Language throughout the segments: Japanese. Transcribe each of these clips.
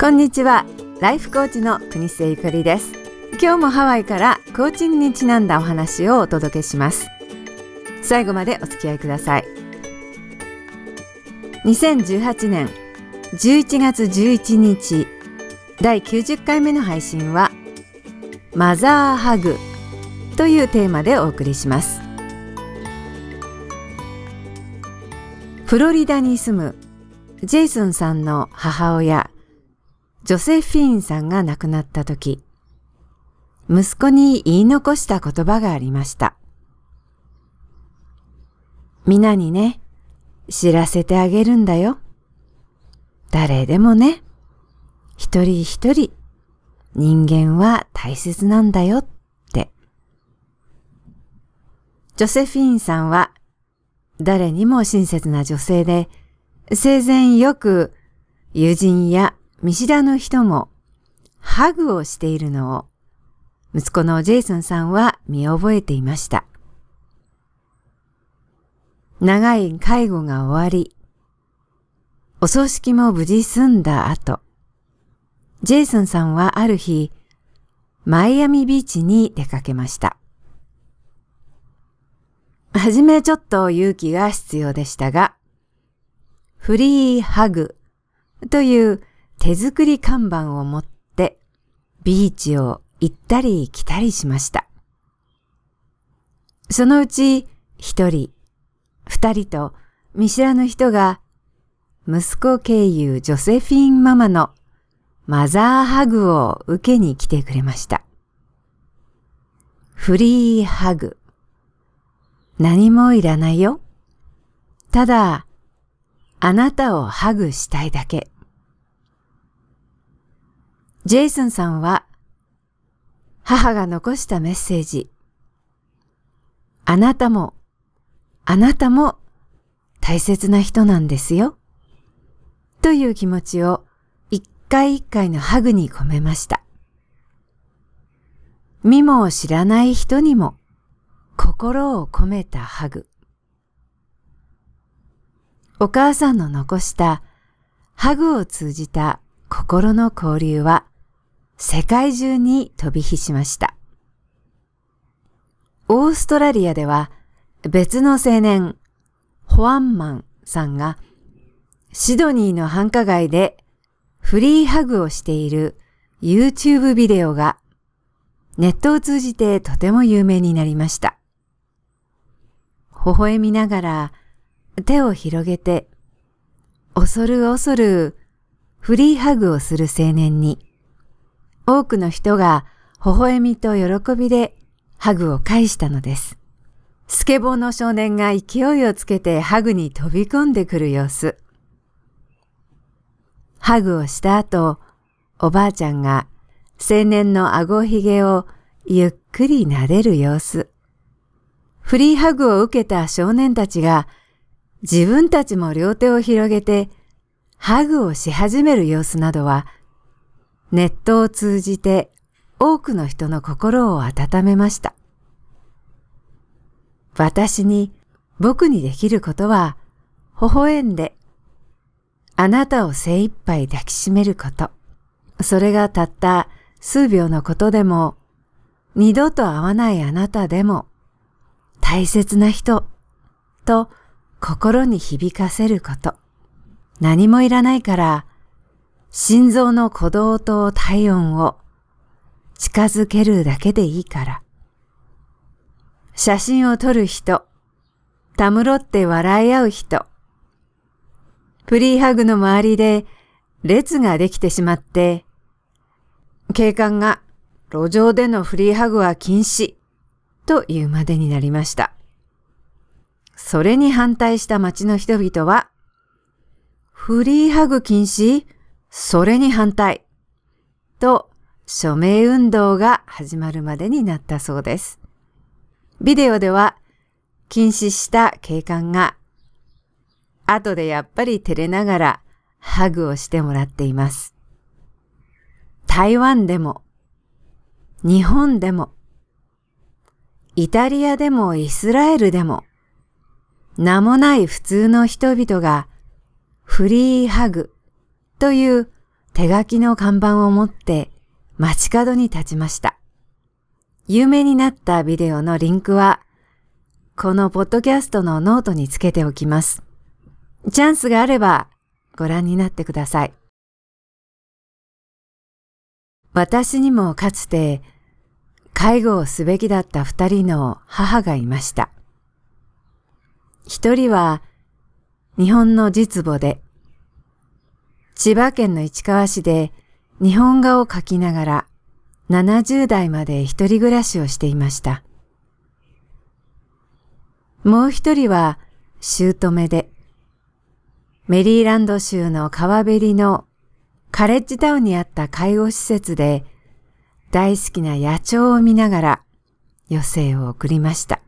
こんにちは。ライフコーチの国瀬ゆかりです。今日もハワイからコーチングにちなんだお話をお届けします。最後までお付き合いください。2018年11月11日第90回目の配信はマザーハグというテーマでお送りします。フロリダに住むジェイソンさんの母親ジョセフィーンさんが亡くなった時、息子に言い残した言葉がありました。皆にね、知らせてあげるんだよ。誰でもね、一人一人、人間は大切なんだよって。ジョセフィーンさんは、誰にも親切な女性で、生前よく友人や見知らぬ人もハグをしているのを息子のジェイソンさんは見覚えていました。長い介護が終わり、お葬式も無事済んだ後、ジェイソンさんはある日、マイアミビーチに出かけました。はじめちょっと勇気が必要でしたが、フリーハグという手作り看板を持ってビーチを行ったり来たりしました。そのうち一人、二人と見知らぬ人が息子経由ジョセフィンママのマザーハグを受けに来てくれました。フリーハグ。何もいらないよ。ただ、あなたをハグしたいだけ。ジェイソンさんは母が残したメッセージ。あなたも、あなたも大切な人なんですよ。という気持ちを一回一回のハグに込めました。身も知らない人にも心を込めたハグ。お母さんの残したハグを通じた心の交流は世界中に飛び火しました。オーストラリアでは別の青年、ホアンマンさんがシドニーの繁華街でフリーハグをしている YouTube ビデオがネットを通じてとても有名になりました。微笑みながら手を広げて恐る恐るフリーハグをする青年に多くの人が微笑みと喜びでハグを返したのです。スケボーの少年が勢いをつけてハグに飛び込んでくる様子。ハグをした後、おばあちゃんが青年の顎ひげをゆっくり撫でる様子。フリーハグを受けた少年たちが自分たちも両手を広げてハグをし始める様子などはネットを通じて多くの人の心を温めました。私に僕にできることは微笑んであなたを精一杯抱きしめること。それがたった数秒のことでも二度と会わないあなたでも大切な人と心に響かせること。何もいらないから心臓の鼓動と体温を近づけるだけでいいから。写真を撮る人、たむろって笑い合う人、プリーハグの周りで列ができてしまって、警官が路上でのフリーハグは禁止と言うまでになりました。それに反対した町の人々は、フリーハグ禁止？それに反対と署名運動が始まるまでになったそうです。ビデオでは禁止した警官が後でやっぱり照れながらハグをしてもらっています。台湾でも日本でもイタリアでもイスラエルでも名もない普通の人々がフリーハグという手書きの看板を持って街角に立ちました。有名になったビデオのリンクは、このポッドキャストのノートにつけておきます。チャンスがあればご覧になってください。私にもかつて介護をすべきだった二人の母がいました。一人は日本の実母で、千葉県の市川市で日本画を描きながら70代まで一人暮らしをしていました。もう一人は姑で、メリーランド州の川べりのカレッジタウンにあった介護施設で大好きな野鳥を見ながら余生を送りました。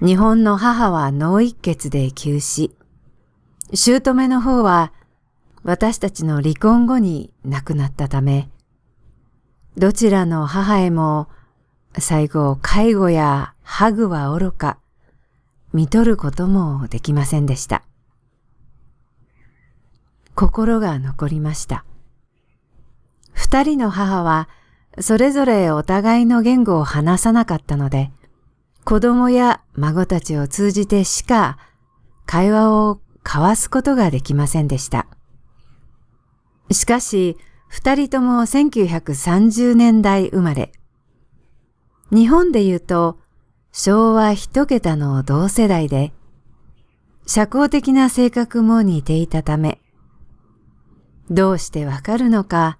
日本の母は脳一血で急死。姑の方は私たちの離婚後に亡くなったため、どちらの母へも最後介護やハグは愚か、見とることもできませんでした。心が残りました。二人の母はそれぞれお互いの言語を話さなかったので、子供や孫たちを通じてしか会話を交わすことができませんでした。しかし、二人とも1930年代生まれ。日本で言うと昭和一桁の同世代で、社交的な性格も似ていたため、どうしてわかるのか、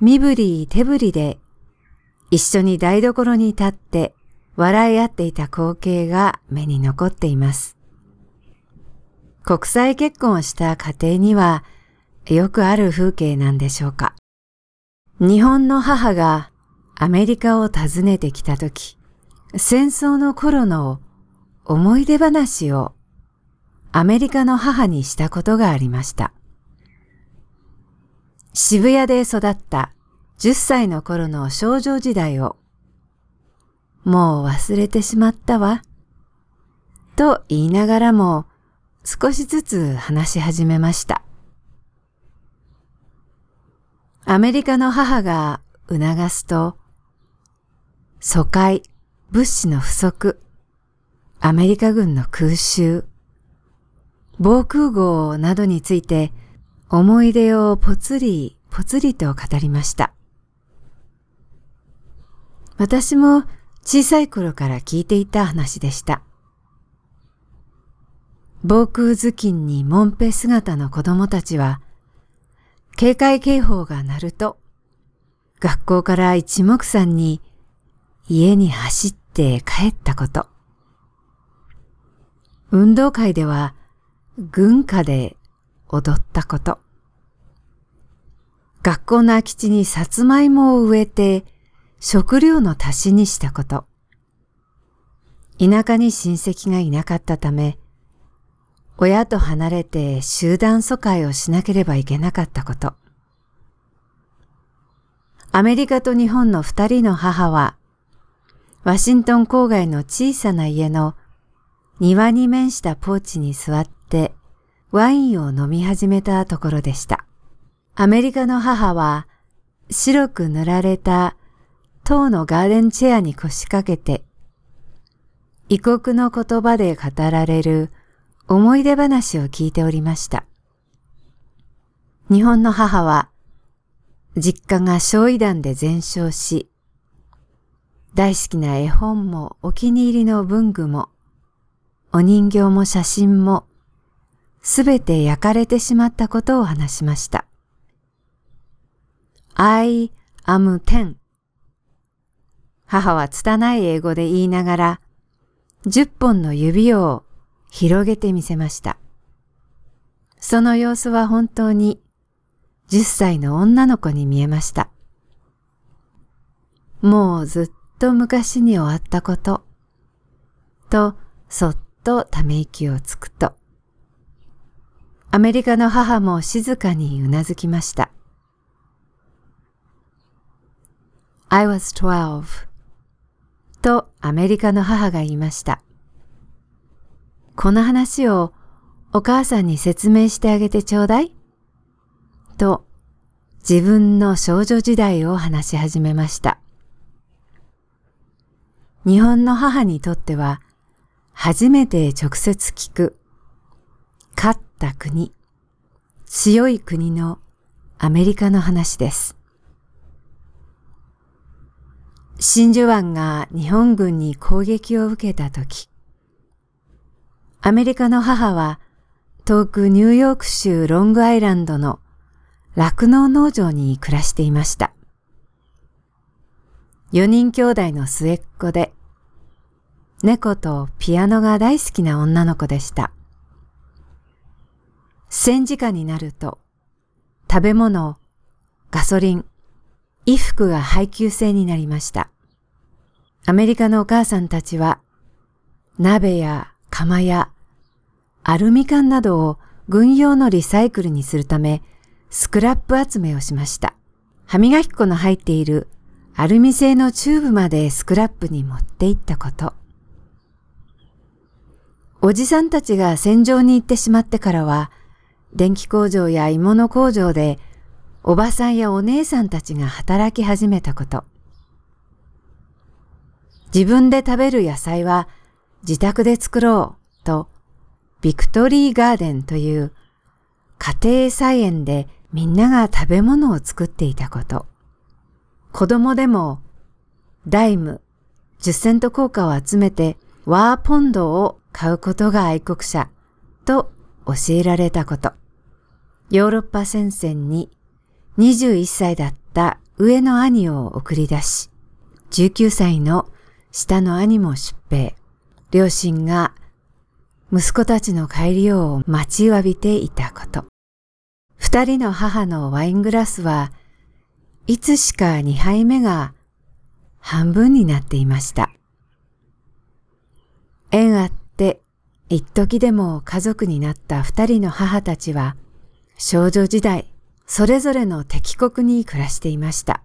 身振り手振りで一緒に台所に立って笑い合っていた光景が目に残っています。国際結婚した家庭にはよくある風景なんでしょうか。日本の母がアメリカを訪ねてきたとき、戦争の頃の思い出話をアメリカの母にしたことがありました。渋谷で育った10歳の頃の少女時代をもう忘れてしまったわ。と言いながらも少しずつ話し始めました。アメリカの母が促すと、疎開、物資の不足、アメリカ軍の空襲、防空壕などについて思い出をぽつりぽつりと語りました。私も小さい頃から聞いていた話でした。防空頭巾にもんぺ姿の子供たちは警戒警報が鳴ると、学校から一目散に家に走って帰ったこと。運動会では軍歌で踊ったこと。学校の空き地にさつまいもを植えて食料の足しにしたこと。田舎に親戚がいなかったため、親と離れて集団疎開をしなければいけなかったこと。アメリカと日本の二人の母は、ワシントン郊外の小さな家の庭に面したポーチに座ってワインを飲み始めたところでした。アメリカの母は白く塗られた塔のガーデンチェアに腰掛けて、異国の言葉で語られる思い出話を聞いておりました。日本の母は、実家が焼夷弾で全焼し、大好きな絵本もお気に入りの文具も、お人形も写真も、すべて焼かれてしまったことを話しました。I am ten 母は拙い英語で言いながら、十本の指を広げてみせました。その様子は本当に10歳の女の子に見えました。もうずっと昔に終わったこと、とそっとため息をつくと、アメリカの母も静かにうなずきました。I was twelve とアメリカの母が言いました。この話をお母さんに説明してあげてちょうだいと自分の少女時代を話し始めました。日本の母にとっては初めて直接聞く勝った国、強い国のアメリカの話です。真珠湾が日本軍に攻撃を受けたとき、アメリカの母は遠くニューヨーク州ロングアイランドの酪農農場に暮らしていました。四人兄弟の末っ子で、猫とピアノが大好きな女の子でした。戦時下になると、食べ物、ガソリン、衣服が配給制になりました。アメリカのお母さんたちは、鍋や釜やアルミ缶などを軍用のリサイクルにするため、スクラップ集めをしました。歯磨き粉の入っているアルミ製のチューブまでスクラップに持って行ったこと。おじさんたちが戦場に行ってしまってからは、電気工場や鋳物工場でおばさんやお姉さんたちが働き始めたこと。自分で食べる野菜は自宅で作ろうと、ビクトリーガーデンという家庭菜園でみんなが食べ物を作っていたこと。子供でもダイム、10セント硬貨を集めてワーポンドを買うことが愛国者と教えられたこと。ヨーロッパ戦線に21歳だった上の兄を送り出し、19歳の下の兄も出兵。両親が息子たちの帰りを待ちわびていたこと。二人の母のワイングラスはいつしか二杯目が半分になっていました。縁あって一時でも家族になった二人の母たちは少女時代それぞれの敵国に暮らしていました。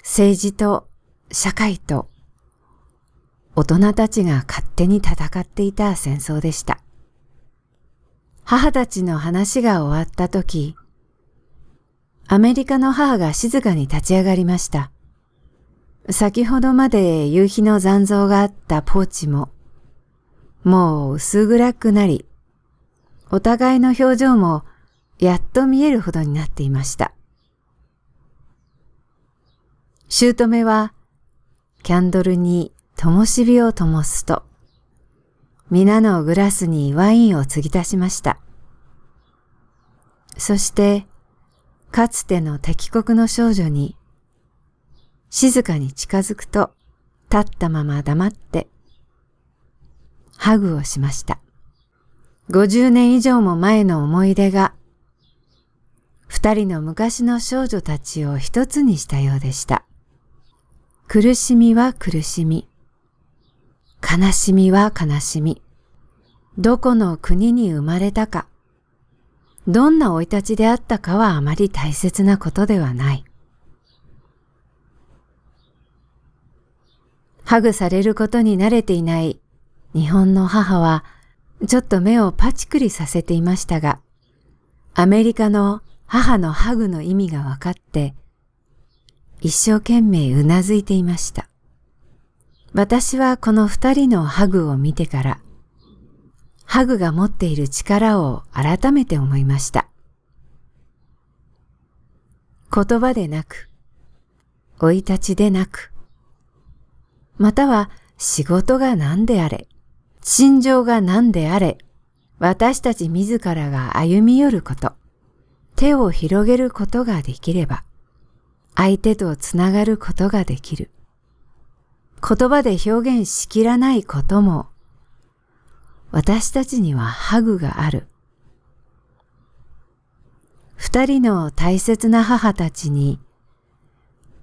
政治と社会と大人たちが勝手に戦っていた戦争でした。母たちの話が終わった時、アメリカの母が静かに立ち上がりました。先ほどまで夕日の残像があったポーチも、もう薄暗くなり、お互いの表情もやっと見えるほどになっていました。姑はキャンドルに灯火を灯すと、皆のグラスにワインを継ぎ足しました。そして、かつての敵国の少女に、静かに近づくと、立ったまま黙って、ハグをしました。50年以上も前の思い出が、二人の昔の少女たちを一つにしたようでした。苦しみは苦しみ。悲しみは悲しみ。どこの国に生まれたか、どんな生い立ちであったかはあまり大切なことではない。ハグされることに慣れていない日本の母は、ちょっと目をパチクリさせていましたが、アメリカの母のハグの意味が分かって、一生懸命うなずいていました。私はこの二人のハグを見てから、ハグが持っている力を改めて思いました。言葉でなく、生い立ちでなく、または仕事が何であれ、心情が何であれ、私たち自らが歩み寄ること、手を広げることができれば、相手とつながることができる。言葉で表現しきらないことも、私たちにはハグがある。二人の大切な母たちに、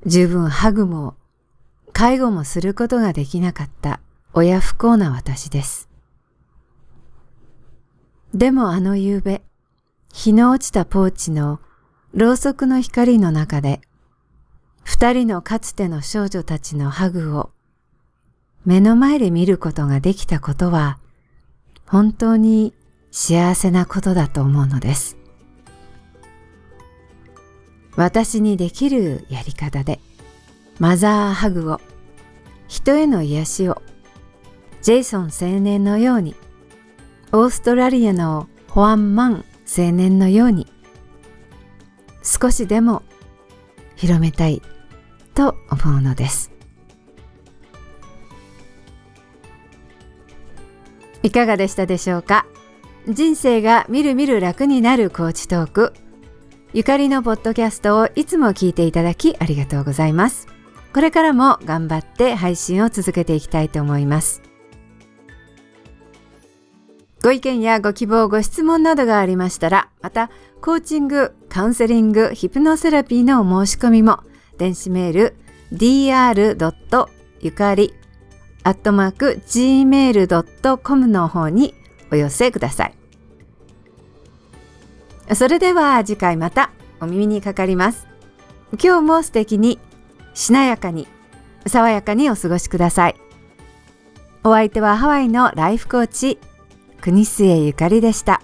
十分ハグも介護もすることができなかった親不幸な私です。でもあの夕べ、日の落ちたポーチのろうそくの光の中で、二人のかつての少女たちのハグを目の前で見ることができたことは本当に幸せなことだと思うのです。私にできるやり方でマザーハグを人への癒しをジェイソン青年のようにオーストラリアのホアンマン青年のように少しでも広めたいと思うのですいかがでしたでしょうか？人生がみるみる楽になるコーチトーク。ゆかりのポッドキャストをいつも聞いていただきありがとうございます。これからも頑張って配信を続けていきたいと思います。ご意見やご希望、ご質問などがありましたら、また、コーチング、カウンセリング、ヒプノセラピーのお申し込みも、電子メール、dr. ゆかり、アットマーク、gmail.com の方にお寄せください。それでは次回またお耳にかかります。今日も素敵に、しなやかに、爽やかにお過ごしください。お相手はハワイのライフコーチ、国末ゆかりでした。